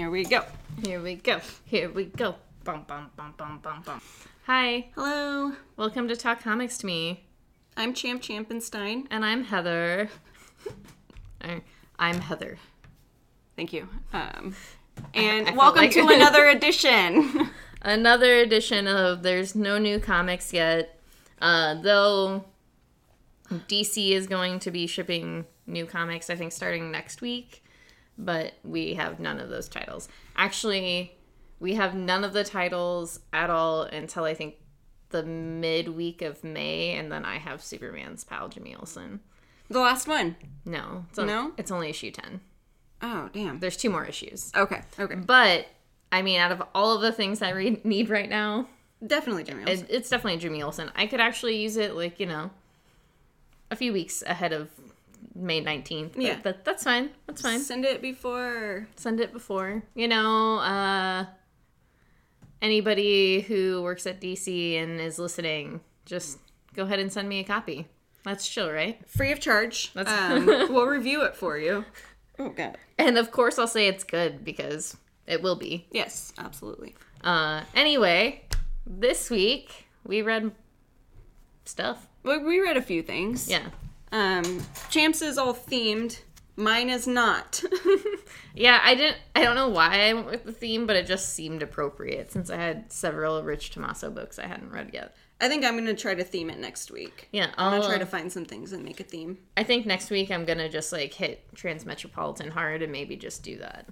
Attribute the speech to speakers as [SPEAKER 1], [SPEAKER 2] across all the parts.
[SPEAKER 1] Here we go.
[SPEAKER 2] Here we go. Here we go. Bum bum bum bum bum bum. Hi,
[SPEAKER 1] Hello.
[SPEAKER 2] welcome to Talk Comics to Me,
[SPEAKER 1] I'm Champ Champenstein.
[SPEAKER 2] and I'm Heather. I'm Heather.
[SPEAKER 1] Thank you. Um, and
[SPEAKER 2] I felt
[SPEAKER 1] welcome
[SPEAKER 2] like-
[SPEAKER 1] to another edition.
[SPEAKER 2] Another edition of There's No New Comics Yet, uh, though DC is going to be shipping new comics, I think, starting next week, but we have none of those titles. Actually, we have none of the titles at all until I think the midweek of May, and then I have Superman's pal, Jimmy Olsen.
[SPEAKER 1] the last one.
[SPEAKER 2] No, it's on-
[SPEAKER 1] No?
[SPEAKER 2] it's only issue 10.
[SPEAKER 1] Oh, damn.
[SPEAKER 2] There's two more issues.
[SPEAKER 1] Okay. Okay.
[SPEAKER 2] But, I mean, out of all of the things I re- need right now,
[SPEAKER 1] Definitely Jimmy Olsen.
[SPEAKER 2] it, it's definitely Jimmy Olsen. I could actually use it, like, you know, a few weeks ahead of May 19th. but
[SPEAKER 1] Yeah.
[SPEAKER 2] That, that's fine. That's fine.
[SPEAKER 1] Send it before.
[SPEAKER 2] Send it before. You know, uh, anybody who works at DC and is listening, just go ahead and send me a copy. That's chill, right?
[SPEAKER 1] Free of charge.
[SPEAKER 2] That's-
[SPEAKER 1] Um, we'll review it for you. Oh, God.
[SPEAKER 2] And of course, I'll say it's good because it will be.
[SPEAKER 1] Yes, absolutely.
[SPEAKER 2] Uh, anyway, this week we read stuff.
[SPEAKER 1] Well, we read a few things.
[SPEAKER 2] Yeah.
[SPEAKER 1] Um, Champs is all themed. Mine is not.
[SPEAKER 2] Yeah, I didn't. I don't know why I went with the theme, but it just seemed appropriate since I had several Rich Tommaso books I hadn't read yet.
[SPEAKER 1] I think I'm gonna try to theme it next week.
[SPEAKER 2] Yeah,
[SPEAKER 1] I'm
[SPEAKER 2] I'll
[SPEAKER 1] gonna try to find some things and make a theme.
[SPEAKER 2] I think next week I'm gonna just like hit Transmetropolitan hard and maybe just do that.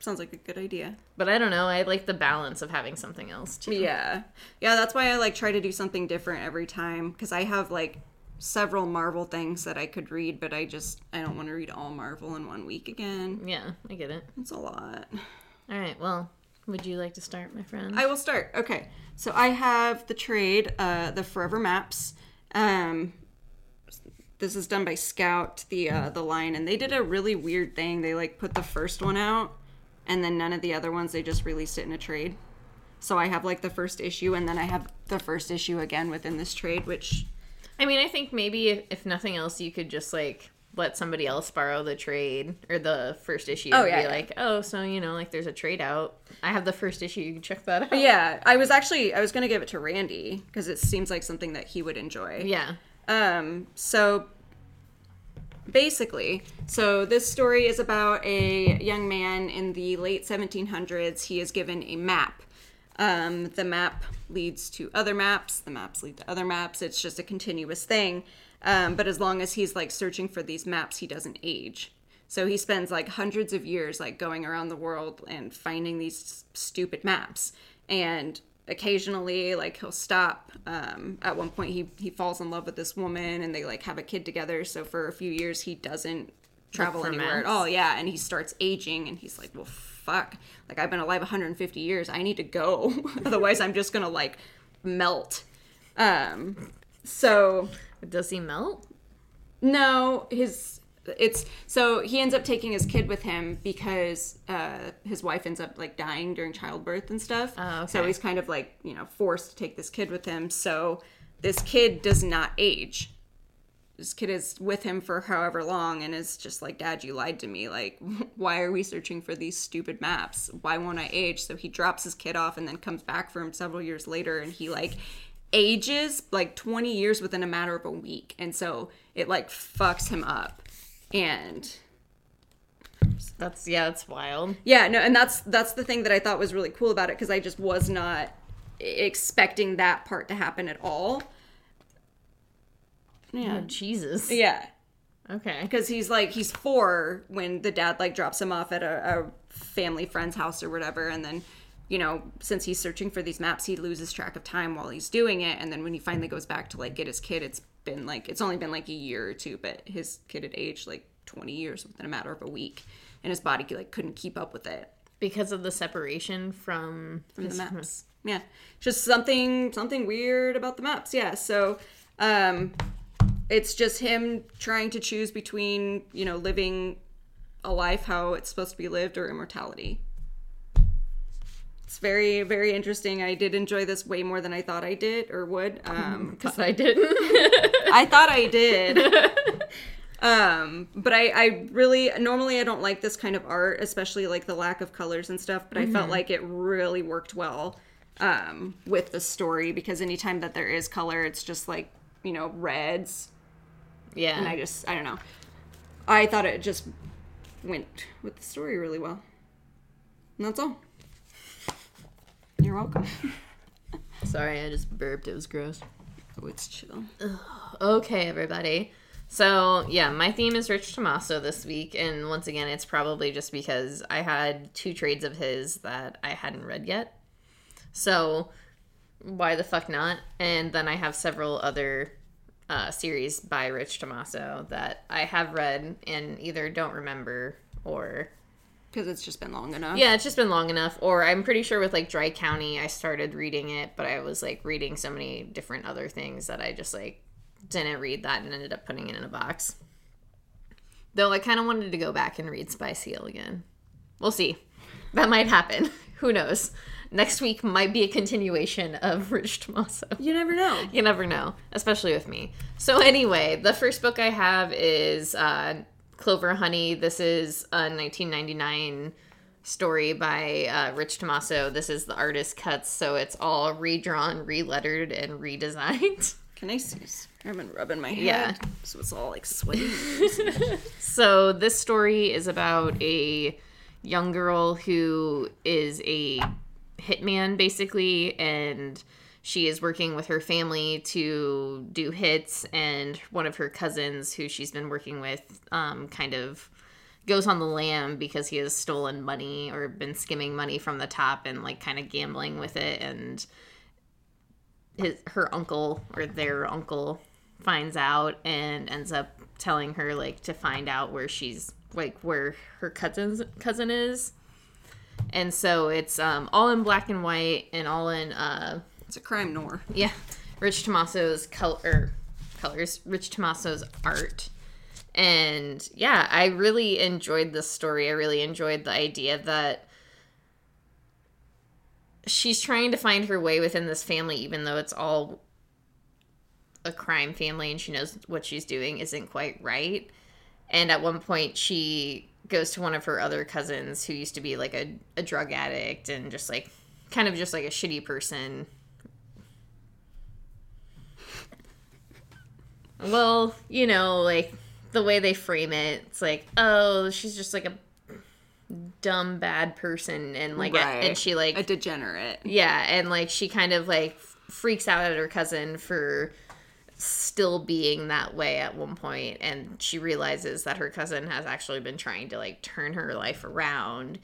[SPEAKER 1] Sounds like a good idea.
[SPEAKER 2] But I don't know. I like the balance of having something else too.
[SPEAKER 1] Yeah. Yeah, that's why I like try to do something different every time because I have like several Marvel things that I could read, but I just I don't want to read all Marvel in one week again.
[SPEAKER 2] Yeah, I get it.
[SPEAKER 1] It's a lot.
[SPEAKER 2] All right. Well, would you like to start, my friend?
[SPEAKER 1] I will start. Okay. So I have the trade, uh the Forever Maps. Um this is done by Scout, the uh the line, and they did a really weird thing. They like put the first one out and then none of the other ones they just released it in a trade. So I have like the first issue and then I have the first issue again within this trade, which
[SPEAKER 2] I mean, I think maybe if, if nothing else, you could just like let somebody else borrow the trade or the first issue.
[SPEAKER 1] Oh,
[SPEAKER 2] and
[SPEAKER 1] yeah,
[SPEAKER 2] Be
[SPEAKER 1] yeah.
[SPEAKER 2] like, oh, so you know, like there's a trade out. I have the first issue. You can check that out.
[SPEAKER 1] Yeah, I was actually I was gonna give it to Randy because it seems like something that he would enjoy.
[SPEAKER 2] Yeah.
[SPEAKER 1] Um. So basically, so this story is about a young man in the late 1700s. He is given a map. Um, the map leads to other maps. The maps lead to other maps. It's just a continuous thing. Um, but as long as he's like searching for these maps, he doesn't age. So he spends like hundreds of years like going around the world and finding these stupid maps. And occasionally like he'll stop. Um, at one point he he falls in love with this woman and they like have a kid together. So for a few years he doesn't travel anywhere at all. Yeah, and he starts aging and he's like, well, fuck. Like I've been alive 150 years. I need to go. Otherwise I'm just gonna like melt. Um, so
[SPEAKER 2] Does he melt?
[SPEAKER 1] no, his it's so he ends up taking his kid with him because uh, his wife ends up like dying during childbirth and stuff.
[SPEAKER 2] Oh, okay.
[SPEAKER 1] So he's kind of like you know forced to take this kid with him. So this kid does not age. This kid is with him for however long and is just like, Dad, you lied to me. Like, why are we searching for these stupid maps? Why won't I age? So he drops his kid off and then comes back for him several years later and he like ages like 20 years within a matter of a week. And so it like fucks him up. And
[SPEAKER 2] That's yeah, that's wild.
[SPEAKER 1] yeah, no, and that's that's the thing that I thought was really cool about it because I just was not expecting that part to happen at all. Yeah.
[SPEAKER 2] Oh, Jesus.
[SPEAKER 1] Yeah.
[SPEAKER 2] Okay.
[SPEAKER 1] because he's like he's four when the dad like drops him off at a, a family friend's house or whatever and then you know since he's searching for these maps he loses track of time while he's doing it and then when he finally goes back to like get his kid it's been like it's only been like a year or two but his kid had aged like 20 years within a matter of a week and his body like couldn't keep up with it
[SPEAKER 2] Because of the separation from,
[SPEAKER 1] from the maps. Yeah, just something something weird about the maps. Yeah, so um, it's just him trying to choose between you know living a life how it's supposed to be lived or immortality. It's very very interesting. I did enjoy this way more than I thought I did or would. Um,
[SPEAKER 2] Because I didn't.
[SPEAKER 1] I thought I did. Um, but I, I really normally I don't like this kind of art, especially like the lack of colors and stuff. But I felt like it really worked well um, with the story because anytime that there is color, it's just like you know reds,
[SPEAKER 2] Yeah.
[SPEAKER 1] and I just I don't know. I thought it just went with the story really well. And that's all. You're welcome.
[SPEAKER 2] Sorry, I just burped. It was gross.
[SPEAKER 1] Oh, it's chill.
[SPEAKER 2] Okay, everybody. So, yeah, my theme is Rich Tommaso this week. And once again, it's probably just because I had two trades of his that I hadn't read yet. So, why the fuck not? And then I have several other uh, series by Rich Tommaso that I have read and either don't remember or
[SPEAKER 1] Because it's just been long enough.
[SPEAKER 2] yeah, it's just been long enough. Or I'm pretty sure with like Dry County, I started reading it, but I was like reading so many different other things that I just like didn't read that and ended up putting it in a box. Though I kind of wanted to go back and read Spy Seal again. We'll see. That might happen. Who knows? Next week might be a continuation of Rich Tommaso.
[SPEAKER 1] You never know.
[SPEAKER 2] You never know, especially with me. So anyway, the first book I have is uh, Clover Honey. This is a 1999 story by uh, Rich Tommaso. This is the artist cuts, so it's all redrawn, relettered, and redesigned.
[SPEAKER 1] Can I see? I've been rubbing my head.
[SPEAKER 2] Yeah.
[SPEAKER 1] So it's all like sweaty.
[SPEAKER 2] So this story is about a young girl who is a hitman basically and she is working with her family to do hits and one of her cousins who she's been working with um, kind of goes on the lam because he has stolen money or been skimming money from the top and like kind of gambling with it and his her uncle or their uncle finds out and ends up telling her like to find out where she's like where her cousin's cousin is and so it's um all in black and white and all in uh
[SPEAKER 1] it's a crime noir.
[SPEAKER 2] yeah rich tommaso's color colors rich tommaso's art. And yeah i really enjoyed this story. I really enjoyed the idea that she's trying to find her way within this family even though it's all a crime family and she knows what she's doing isn't quite right. And at one point she goes to one of her other cousins who used to be like a, a drug addict and just like kind of just like a shitty person well you know like the way they frame it it's like oh she's just like a dumb bad person and like
[SPEAKER 1] Right.
[SPEAKER 2] and she like
[SPEAKER 1] A degenerate.
[SPEAKER 2] yeah, and like she kind of like freaks out at her cousin for still being that way at one point and she realizes that her cousin has actually been trying to like turn her life around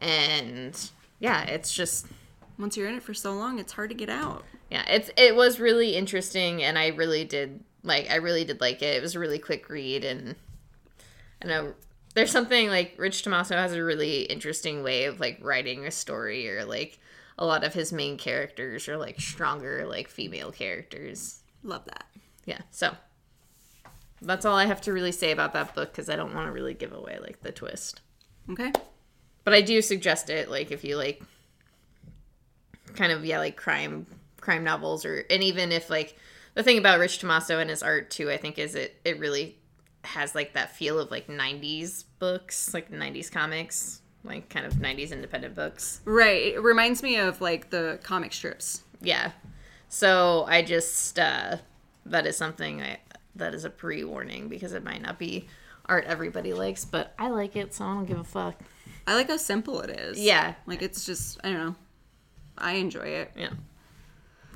[SPEAKER 2] and yeah, it's just
[SPEAKER 1] Once you're in it for so long, it's hard to get out.
[SPEAKER 2] yeah, it's it was really interesting and I really did like I really did like it. It was a really quick read and I know there's something like Rich Tommaso has a really interesting way of like writing a story or like a lot of his main characters are like stronger like female characters.
[SPEAKER 1] Love that.
[SPEAKER 2] Yeah, so that's all I have to really say about that book because I don't want to really give away like the twist.
[SPEAKER 1] Okay.
[SPEAKER 2] But I do suggest it, like if you like, kind of yeah, like crime crime novels, or and even if like the thing about Rich Tommaso and his art too, I think is it it really has like that feel of like '90s books, like '90s comics, like kind of '90s independent books.
[SPEAKER 1] Right. It reminds me of like the comic strips.
[SPEAKER 2] Yeah. So I just uh, that is something I that is a pre warning because it might not be art everybody likes, but I like it, so I don't give a fuck.
[SPEAKER 1] I like how simple it is.
[SPEAKER 2] Yeah.
[SPEAKER 1] Like it's just I don't know. I enjoy it.
[SPEAKER 2] Yeah.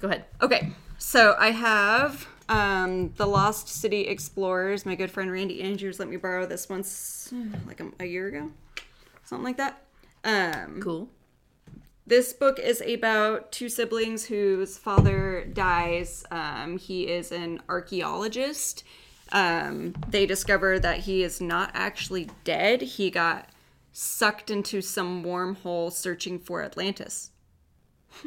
[SPEAKER 2] Go ahead.
[SPEAKER 1] Okay. So I have um The Lost City Explorers. My good friend Randy Andrews let me borrow this once like a, a year ago. Something like that. Um
[SPEAKER 2] Cool.
[SPEAKER 1] This book is about two siblings whose father dies. Um, he is an archaeologist. Um, they discover that he is not actually dead. He got sucked into some wormhole searching for Atlantis.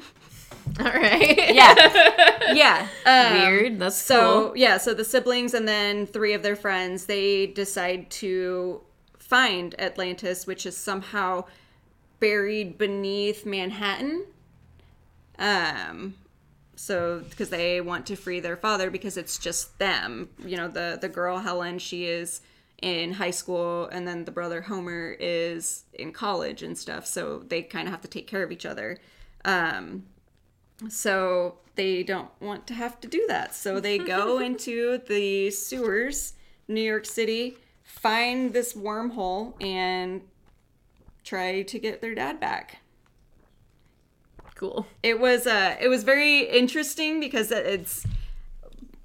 [SPEAKER 2] All right.
[SPEAKER 1] Yeah. yeah. Um,
[SPEAKER 2] Weird. That's
[SPEAKER 1] so
[SPEAKER 2] cool.
[SPEAKER 1] yeah, so the siblings and then three of their friends they decide to find Atlantis, which is somehow buried beneath Manhattan. Um, so because they want to free their father because it's just them. You know, the the girl Helen, she is in high school, and then the brother Homer is in college and stuff. So they kind of have to take care of each other. Um, so they don't want to have to do that. So they go into the sewers, New York City, find this wormhole, and try to get their dad back.
[SPEAKER 2] Cool.
[SPEAKER 1] It was uh it was very interesting because it's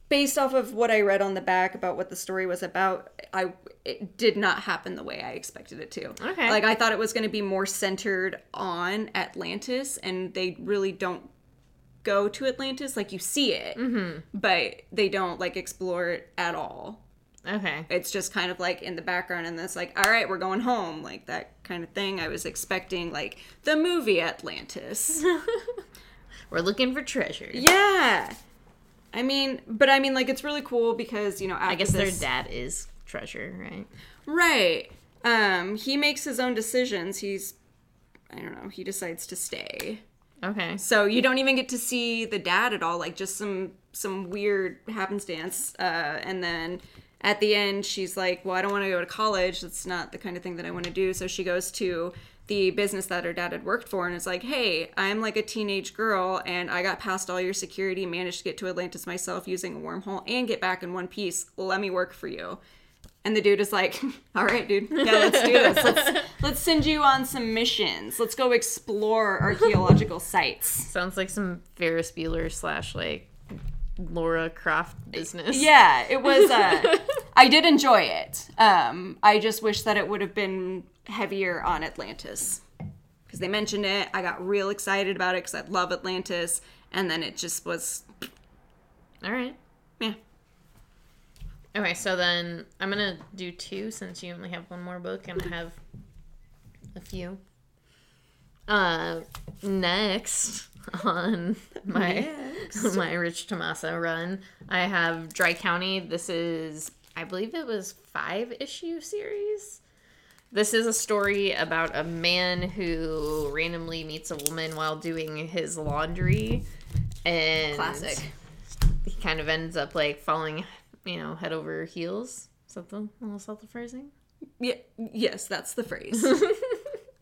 [SPEAKER 1] based off of what I read on the back about what the story was about. I it did not happen the way I expected it to.
[SPEAKER 2] Okay.
[SPEAKER 1] Like I thought it was going to be more centered on Atlantis, and they really don't go to Atlantis. Like you see it, but they don't like explore it at all.
[SPEAKER 2] Okay.
[SPEAKER 1] It's just kind of like in the background, and it's like, all right, we're going home, like that kind of thing. I was expecting like the movie Atlantis.
[SPEAKER 2] We're looking for treasure.
[SPEAKER 1] Yeah. I mean, but I mean, like, it's really cool because, you know, after
[SPEAKER 2] I guess
[SPEAKER 1] this,
[SPEAKER 2] their dad is treasure, right?
[SPEAKER 1] Right. Um, he makes his own decisions. He's, I don't know, he decides to stay.
[SPEAKER 2] Okay.
[SPEAKER 1] So you don't even get to see the dad at all, like, just some, some weird happenstance. Uh, and then at the end, she's like, well, I don't want to go to college. That's not the kind of thing that I want to do. So she goes to the business that her dad had worked for and is like, hey, I'm like a teenage girl and I got past all your security, managed to get to Atlantis myself using a wormhole and get back in one piece. Let me work for you. And the dude is like, all right, dude, yeah, let's do this. Let's, let's send you on some missions. Let's go explore archaeological sites.
[SPEAKER 2] Sounds like some Ferris Bueller slash like Laura Croft business.
[SPEAKER 1] Yeah, it was. Uh, I did enjoy it. Um, I just wish that it would have been heavier on Atlantis because they mentioned it. I got real excited about it because I love Atlantis, and then it just was,
[SPEAKER 2] All right.
[SPEAKER 1] yeah.
[SPEAKER 2] Okay, so then I'm gonna do two since you only have one more book and I have a few. Uh, next on my my Rich Tommaso run, I have Dry County. This is, I believe it was five issue series. This is a story about a man who randomly meets a woman while doing his laundry, and
[SPEAKER 1] Classic.
[SPEAKER 2] he kind of ends up like falling, you know, head over heels. Something the little self-phrasing?
[SPEAKER 1] Yeah, yes, that's the phrase.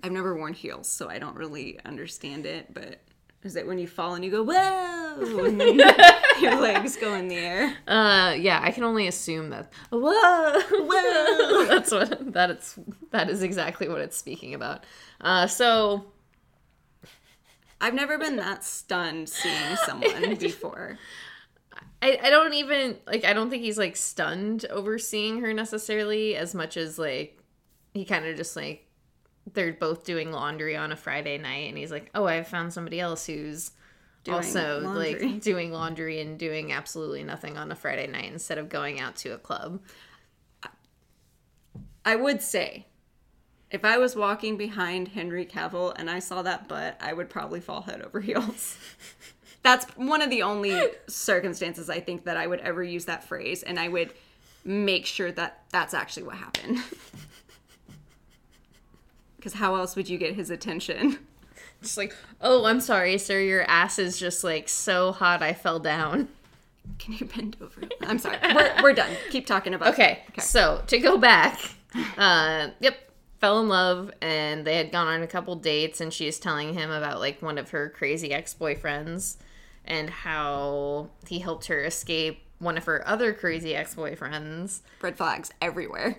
[SPEAKER 1] I've never worn heels, so I don't really understand it. But is it when you fall and you go whoa, and then your legs go in the air?
[SPEAKER 2] Uh, yeah, I can only assume that. Whoa, whoa. That's what that it's that is exactly what it's speaking about. Uh, so
[SPEAKER 1] I've never been that stunned seeing someone before.
[SPEAKER 2] I, I don't even like I don't think he's like stunned over seeing her necessarily as much as like he kind of just like they're both doing laundry on a Friday night and he's like, "Oh, I found somebody else who's
[SPEAKER 1] Doing
[SPEAKER 2] also
[SPEAKER 1] laundry."
[SPEAKER 2] like doing laundry and doing absolutely nothing on a Friday night instead of going out to a club."
[SPEAKER 1] I would say, if I was walking behind Henry Cavill and I saw that butt, I would probably fall head over heels. That's one of the only circumstances I think that I would ever use that phrase, and I would make sure that that's actually what happened. Because how else would you get his attention?
[SPEAKER 2] Just like, "Oh, I'm sorry, sir, your ass is just like so hot I fell down."
[SPEAKER 1] Can you bend over? I'm sorry. We're, we're done. Keep talking about
[SPEAKER 2] Okay, so to go back, uh, yep, fell in love, and they had gone on a couple dates, and she is telling him about like one of her crazy ex boyfriends, and how he helped her escape one of her other crazy ex boyfriends,
[SPEAKER 1] Red flags everywhere.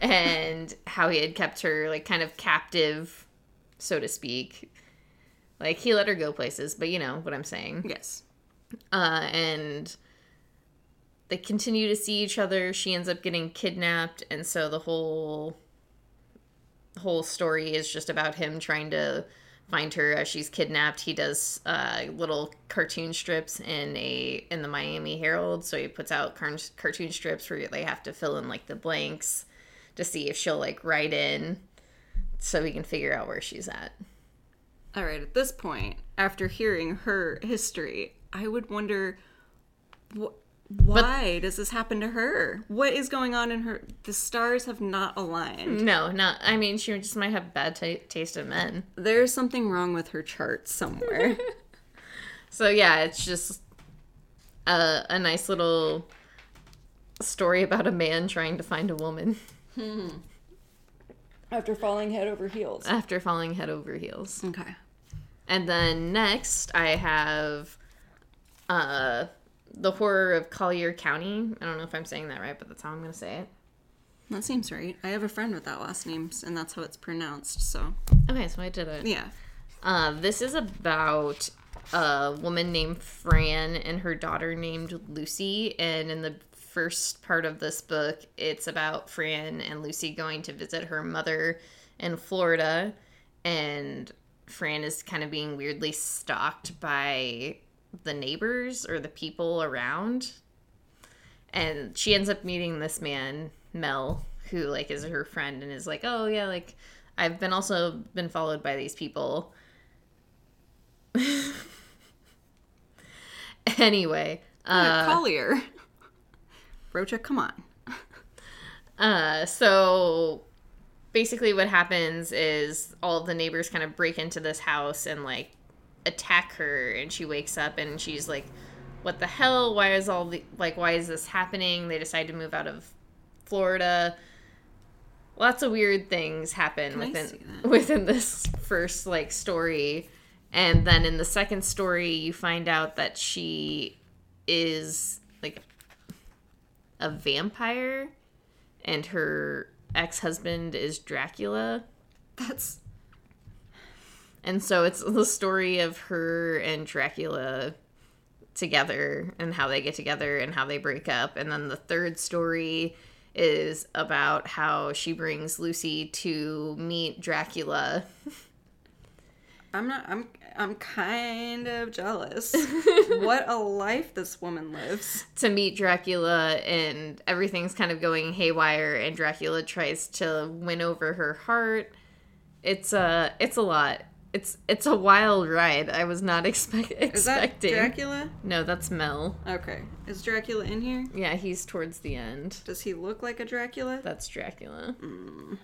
[SPEAKER 2] And how he had kept her like kind of captive, so to speak. Like he let her go places, but you know what I'm saying
[SPEAKER 1] Yes.
[SPEAKER 2] uh, and they continue to see each other. She ends up getting kidnapped, and so the whole whole story is just about him trying to find her as she's kidnapped. He does uh, little cartoon strips in a in the Miami Herald, so he puts out car- cartoon strips where they have to fill in like the blanks to see if she'll like write in, so we can figure out where she's at.
[SPEAKER 1] All right, at this point, after hearing her history, I would wonder wh- why does this happen to her? What is going on in her? The stars have not aligned.
[SPEAKER 2] No, not. I mean, she just might have bad ta taste in men.
[SPEAKER 1] There's something wrong with her chart somewhere.
[SPEAKER 2] So yeah, it's just a, a nice little story about a man trying to find a woman.
[SPEAKER 1] After falling head over heels.
[SPEAKER 2] after falling head over heels.
[SPEAKER 1] Okay.
[SPEAKER 2] And then next, I have uh, The Horror of Collier County. I don't know if I'm saying that right, but that's how I'm going to say it.
[SPEAKER 1] That seems right. I have a friend with that last name, and that's how it's pronounced. So
[SPEAKER 2] Okay, so I did it.
[SPEAKER 1] yeah.
[SPEAKER 2] Uh, this is about a woman named Fran and her daughter named Lucy. And in the first part of this book, it's about Fran and Lucy going to visit her mother in Florida. And Fran is kind of being weirdly stalked by the neighbors or the people around. And she ends up meeting this man, Mel, who like is her friend and is like, "Oh yeah, like I've been also been followed by these people." anyway, uh,
[SPEAKER 1] Collier. Rocha, come on.
[SPEAKER 2] uh, so basically, what happens is all the neighbors kind of break into this house and like attack her, and she wakes up and she's like, "What the hell? Why is all the like? Why is this happening?" They decide to move out of Florida. Lots of weird things happen
[SPEAKER 1] I
[SPEAKER 2] within within this first like story, and then in the second story, you find out that she is a vampire and her ex-husband is Dracula.
[SPEAKER 1] That's
[SPEAKER 2] And so it's the story of her and Dracula together and how they get together and how they break up. And then the third story is about how she brings Lucy to meet Dracula.
[SPEAKER 1] I'm not I'm I'm kind of jealous. what a life this woman lives.
[SPEAKER 2] to meet Dracula and everything's kind of going haywire and Dracula tries to win over her heart. It's a it's a lot. It's it's a wild ride. I was not expect,
[SPEAKER 1] Is that
[SPEAKER 2] expecting.
[SPEAKER 1] Dracula?
[SPEAKER 2] no, that's Mel.
[SPEAKER 1] Okay. Is Dracula in here?
[SPEAKER 2] Yeah, he's towards the end.
[SPEAKER 1] Does he look like a Dracula?
[SPEAKER 2] That's Dracula. Mm.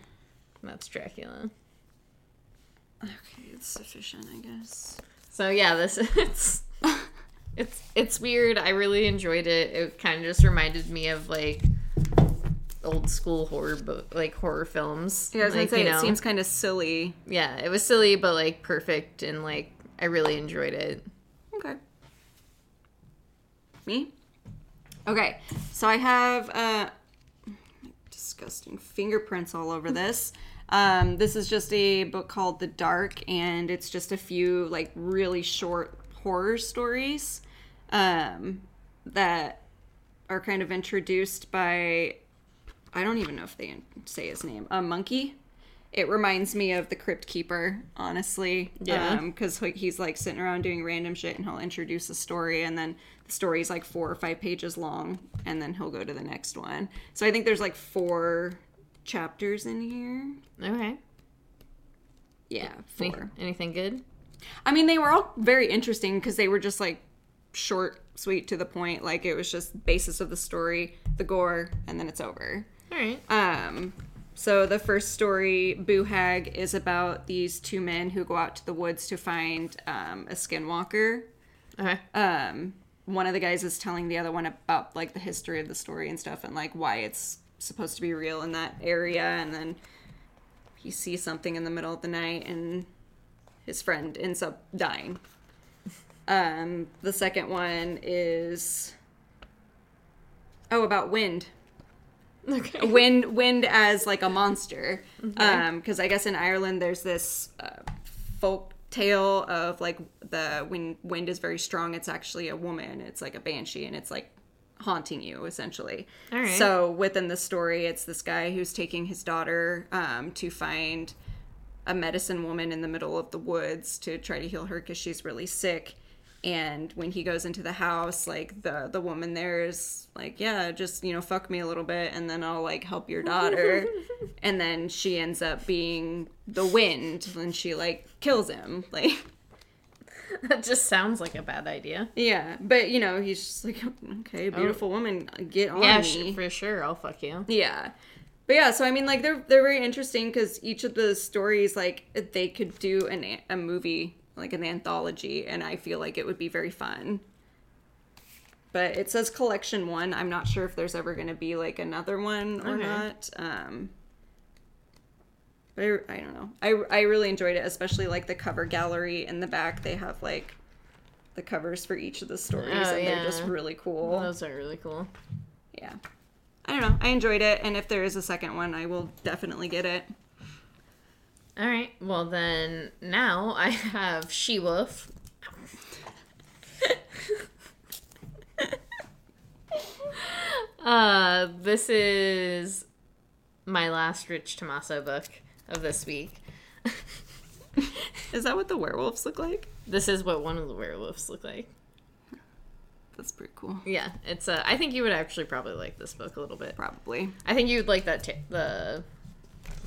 [SPEAKER 2] That's Dracula.
[SPEAKER 1] Okay, it's sufficient, I guess.
[SPEAKER 2] So yeah, this it's it's it's weird. I really enjoyed it. It kind of just reminded me of like old school horror book, like horror films.
[SPEAKER 1] Yeah, I was
[SPEAKER 2] like,
[SPEAKER 1] gonna say
[SPEAKER 2] you
[SPEAKER 1] it
[SPEAKER 2] know,
[SPEAKER 1] seems kind of silly.
[SPEAKER 2] yeah, it was silly but like perfect and like I really enjoyed it.
[SPEAKER 1] Okay. Me? Okay, so I have uh disgusting fingerprints all over this. Um, this is just a book called The Dark, and it's just a few like really short horror stories um, that are kind of introduced by I don't even know if they say his name. A monkey. It reminds me of the Crypt Keeper, honestly.
[SPEAKER 2] Yeah.
[SPEAKER 1] Because he's like sitting around doing random shit, and he'll introduce a story, and then the story's like four or five pages long, and then he'll go to the next one. So I think there's like four chapters in here.
[SPEAKER 2] Okay.
[SPEAKER 1] Yeah,
[SPEAKER 2] Any-
[SPEAKER 1] four.
[SPEAKER 2] anything good?
[SPEAKER 1] I mean, they were all very interesting because they were just like short, sweet, to the point. Like it was just basis of the story, the gore, and then it's over.
[SPEAKER 2] All right.
[SPEAKER 1] Um, so the first story, Boo Hag, is about these two men who go out to the woods to find um, a skinwalker.
[SPEAKER 2] Okay.
[SPEAKER 1] Um, one of the guys is telling the other one about like the history of the story and stuff, and like why it's supposed to be real in that area. And then he sees something in the middle of the night, and his friend ends up dying. Um, the second one is oh about wind
[SPEAKER 2] Okay.
[SPEAKER 1] wind wind as like a monster um because i guess in ireland there's this uh, folk tale of like the when wind is very strong it's actually a woman it's like a banshee and it's like haunting you essentially.
[SPEAKER 2] All right.
[SPEAKER 1] so within the story it's this guy who's taking his daughter um to find a medicine woman in the middle of the woods to try to heal her because she's really sick. And when he goes into the house like the the woman there is like yeah just you know fuck me a little bit and then i'll like help your daughter. And then she ends up being the wind and she like kills him. Like
[SPEAKER 2] that just sounds like a bad idea.
[SPEAKER 1] yeah but you know he's just like okay beautiful woman get on
[SPEAKER 2] Yeah,
[SPEAKER 1] me
[SPEAKER 2] for sure. I'll fuck you.
[SPEAKER 1] Yeah. But yeah, so I mean, like they're they're very interesting because each of the stories, like they could do an a- a movie, like an anthology, and I feel like it would be very fun. But it says collection one. I'm not sure if there's ever going to be like another one or
[SPEAKER 2] Okay.
[SPEAKER 1] not. Um, But I, I don't know. I, I really enjoyed it, especially like the cover gallery in the back. They have like the covers for each of the stories,
[SPEAKER 2] Oh,
[SPEAKER 1] and they're just really cool.
[SPEAKER 2] Those are really cool.
[SPEAKER 1] Yeah. I don't know. I enjoyed it, and if there is a second one, I will definitely get it.
[SPEAKER 2] All right. Well, then now I have She Wolf. uh, this is my last Rich Tommaso book of this week.
[SPEAKER 1] Is that what the werewolves look like?
[SPEAKER 2] This is what one of the werewolves look like.
[SPEAKER 1] That's pretty cool.
[SPEAKER 2] Yeah, it's. Uh, I think you would actually probably like this book a little bit.
[SPEAKER 1] Probably.
[SPEAKER 2] I think you would like that t- the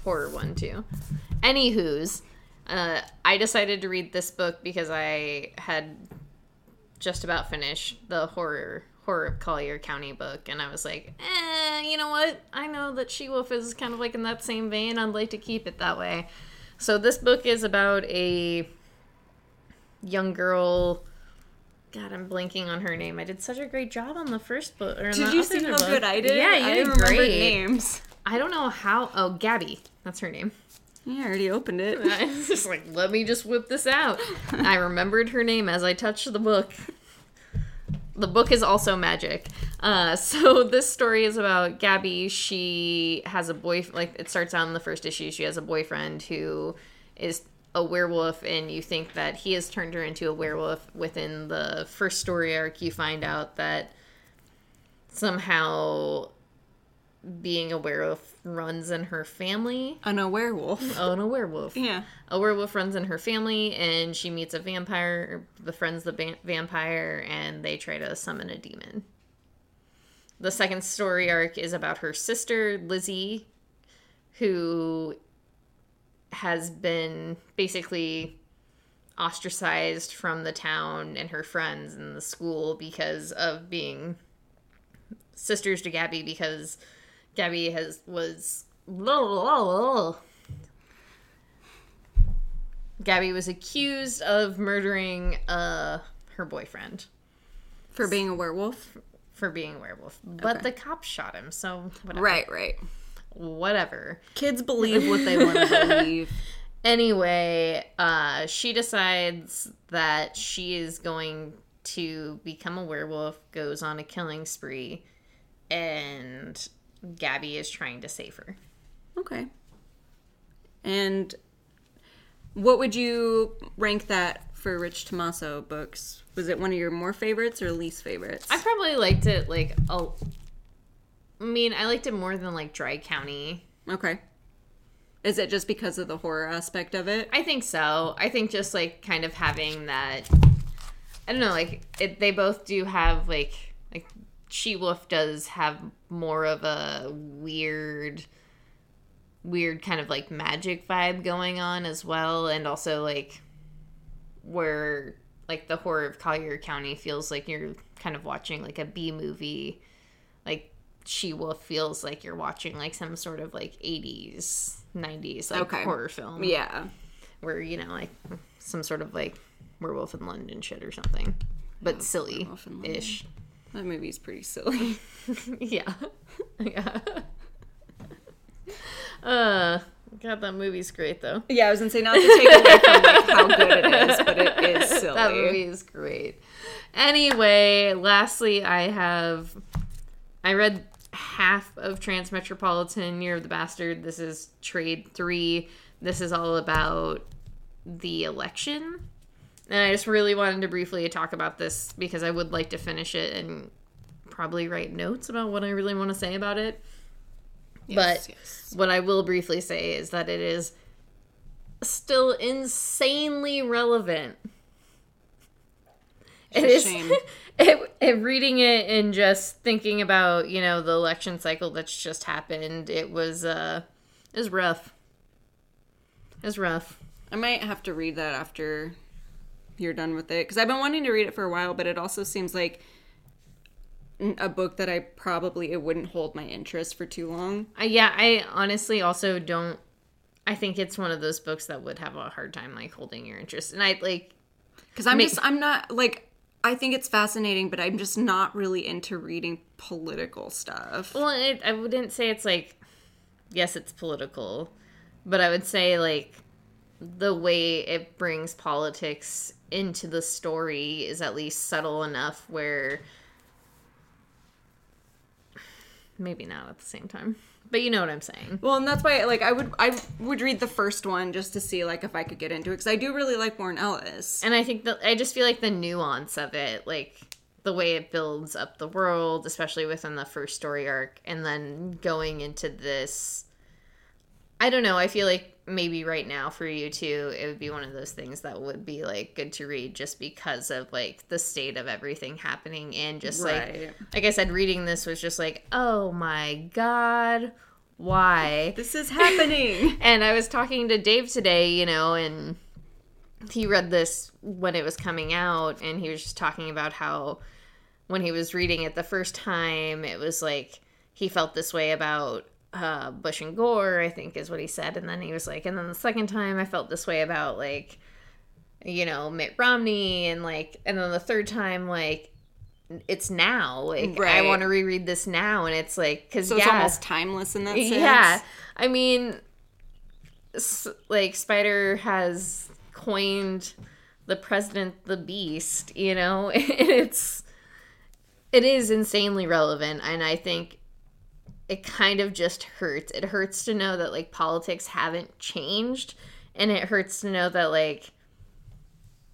[SPEAKER 2] horror one too. Anywho's, uh, I decided to read this book because I had just about finished the horror horror of Collier County book, and I was like, eh, you know what? I know that She Wolf is kind of like in that same vein. I'd like to keep it that way. So this book is about a young girl. God, I'm blanking on her name. I did such a great job on the first book. Or
[SPEAKER 1] Did you see how
[SPEAKER 2] book.
[SPEAKER 1] good I did?
[SPEAKER 2] Yeah, you
[SPEAKER 1] I
[SPEAKER 2] did
[SPEAKER 1] remembered
[SPEAKER 2] great.
[SPEAKER 1] names.
[SPEAKER 2] I don't know how. Oh, Gabby. That's her name.
[SPEAKER 1] Yeah, I already opened it.
[SPEAKER 2] I was just like, let me just whip this out. I remembered her name as I touched the book. The book is also magic. Uh, so this story is about Gabby. She has a boy. Like it starts out in the first issue. She has a boyfriend who is a werewolf, and you think that he has turned her into a werewolf. Within the first story arc, you find out that somehow being a werewolf runs in her family.
[SPEAKER 1] And a werewolf.
[SPEAKER 2] Oh, and a werewolf.
[SPEAKER 1] Yeah.
[SPEAKER 2] A werewolf runs in her family, and she meets a vampire, befriends the va- vampire, and they try to summon a demon. The second story arc is about her sister, Lizzie, who has been basically ostracized from the town and her friends and the school because of being sisters to Gabby because Gabby has was Gabby was accused of murdering uh her boyfriend
[SPEAKER 1] For being a werewolf?
[SPEAKER 2] for being a werewolf. But
[SPEAKER 1] Okay.
[SPEAKER 2] the cops shot him, so whatever.
[SPEAKER 1] Right, right.
[SPEAKER 2] Whatever.
[SPEAKER 1] Kids believe what they want to believe.
[SPEAKER 2] Anyway, uh, she decides that she is going to become a werewolf, goes on a killing spree, and Gabby is trying to save her.
[SPEAKER 1] Okay. And what would you rank that for Rich Tommaso books? Was it one of your more favorites or least favorites?
[SPEAKER 2] I probably liked it like a. I mean, I liked it more than like Dry County.
[SPEAKER 1] Okay. Is it just because of the horror aspect of it?
[SPEAKER 2] I think so. I think just like kind of having that. I don't know. Like it, they both do have like like She Wolf does have more of a weird, weird kind of like magic vibe going on as well, and also like where like the horror of Collier County feels like you're kind of watching like a B movie, like She Wolf feels like you're watching like some sort of like 80s, 90s like
[SPEAKER 1] Okay.
[SPEAKER 2] horror film
[SPEAKER 1] Yeah.
[SPEAKER 2] where you know like some sort of like werewolf in london shit or something but silly
[SPEAKER 1] in London.
[SPEAKER 2] ish
[SPEAKER 1] That movie's pretty silly.
[SPEAKER 2] yeah. Yeah. Uh god that movie's great though.
[SPEAKER 1] Yeah, I was gonna say not to take away from like how good it is, but it is silly.
[SPEAKER 2] that movie is great. Anyway lastly i have i read half of transmetropolitan year of the bastard. This is trade three. This is all about the election and i just really wanted to briefly talk about this because i would like to finish it and probably write notes about what i really want to say about it but
[SPEAKER 1] yes.
[SPEAKER 2] what I will briefly say is that it is still insanely relevant. It
[SPEAKER 1] a
[SPEAKER 2] is
[SPEAKER 1] shame.
[SPEAKER 2] it, it reading it and just thinking about, you know, the election cycle that's just happened. It was uh it was rough. It was rough.
[SPEAKER 1] I might have to read that after you're done with it because I've been wanting to read it for a while, but it also seems like a book that I probably it wouldn't hold my interest for too long.
[SPEAKER 2] I, yeah, I honestly also don't I think it's one of those books that would have a hard time like holding your interest. And I like
[SPEAKER 1] Because I'm just I'm not like I think it's fascinating, but I'm just not really into reading political stuff.
[SPEAKER 2] Well, it, I wouldn't say it's like, yes, it's political, but I would say like the way it brings politics into the story is at least subtle enough where maybe not at the same time. But you know what I'm saying.
[SPEAKER 1] Well, and that's why, like, I would I would read the first one just to see like if I could get into it because I do really like Warren Ellis.
[SPEAKER 2] And I think that I just feel like the nuance of it, like the way it builds up the world, especially within the first story arc, and then going into this. I don't know. I feel like maybe right now for you too, it would be one of those things that would be like good to read just because of like the state of everything happening and just like like I said, reading this was just like, oh my god, why?
[SPEAKER 1] This is happening.
[SPEAKER 2] And I was talking to Dave today, you know, and he read this when it was coming out, and he was just talking about how when he was reading it the first time, it was like he felt this way about uh, Bush and Gore, I think is what he said. And then he was like, and then the second time, I felt this way about like, you know, Mitt Romney, and like, and then the third time, like, it's now. Like, I want to reread this now, and it's like, because
[SPEAKER 1] so
[SPEAKER 2] yeah,
[SPEAKER 1] it's almost timeless in that sense.
[SPEAKER 2] yeah, I mean, like Spider has coined the president the beast. You know, it's it is insanely relevant, and I think it kind of just hurts. It hurts to know that like politics haven't changed, and it hurts to know that like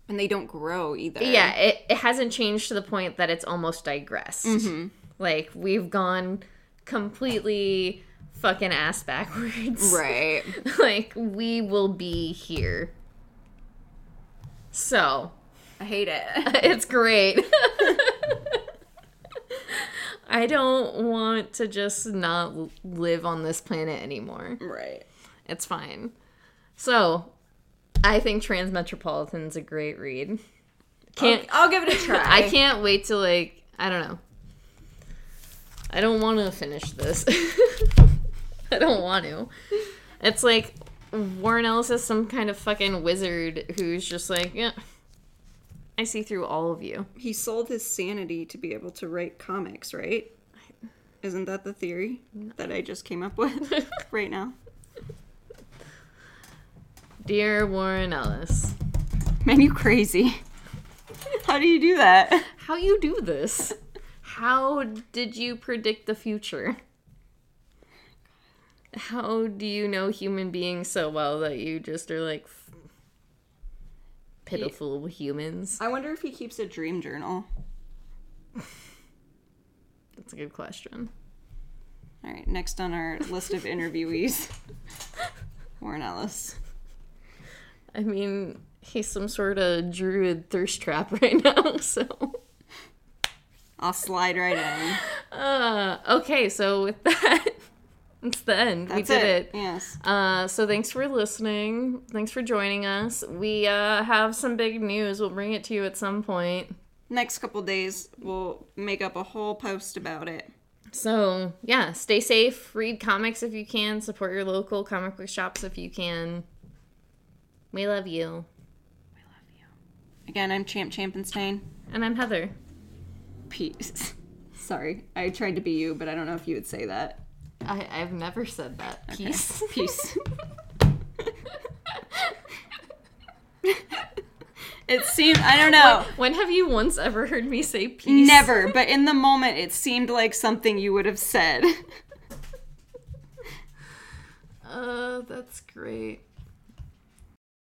[SPEAKER 1] and they don't grow either.
[SPEAKER 2] yeah, it, it hasn't changed to the point that it's almost digressed. Mm-hmm. Like we've gone completely fucking ass backwards.
[SPEAKER 1] Right.
[SPEAKER 2] like we will be here. So
[SPEAKER 1] I hate it.
[SPEAKER 2] it's great. I don't want to just not live on this planet anymore.
[SPEAKER 1] right.
[SPEAKER 2] It's fine. So, I think Transmetropolitan's a great read. Can't
[SPEAKER 1] I'll, I'll give it a try.
[SPEAKER 2] I can't wait to like I don't know. I don't want to finish this. I don't want to. It's like Warren Ellis is some kind of fucking wizard who's just like, yeah, I see through all of you.
[SPEAKER 1] He sold his sanity to be able to write comics, right? Isn't that the theory that I just came up with right now?
[SPEAKER 2] Dear Warren Ellis,
[SPEAKER 1] Man, you crazy. How do you do that?
[SPEAKER 2] how you do this? How did you predict the future? How do you know human beings so well that you just are like pitiful humans?
[SPEAKER 1] I wonder if he keeps a dream journal.
[SPEAKER 2] That's a good question.
[SPEAKER 1] All right, next on our list of interviewees, Warren Ellis.
[SPEAKER 2] I mean, he's some sort of druid thirst trap right now, so.
[SPEAKER 1] I'll slide right in.
[SPEAKER 2] Uh, okay, so with that, it's the end.
[SPEAKER 1] That's
[SPEAKER 2] we did it.
[SPEAKER 1] Yes.
[SPEAKER 2] Uh, so thanks for listening. Thanks for joining us. We uh, have some big news. We'll bring it to you at some point.
[SPEAKER 1] Next couple days, we'll make up a whole post about it.
[SPEAKER 2] So yeah, stay safe. Read comics if you can. Support your local comic book shops if you can. We love you. We love you.
[SPEAKER 1] Again, I'm Champ Champenstein.
[SPEAKER 2] And I'm Heather.
[SPEAKER 1] Peace. Sorry, I tried to be you, but I don't know if you would say that.
[SPEAKER 2] I, I've never said that. Peace.
[SPEAKER 1] Peace. it seemed, I don't know.
[SPEAKER 2] When have you once ever heard me say peace?
[SPEAKER 1] Never, but in the moment, it seemed like something you would have said.
[SPEAKER 2] Uh, that's great.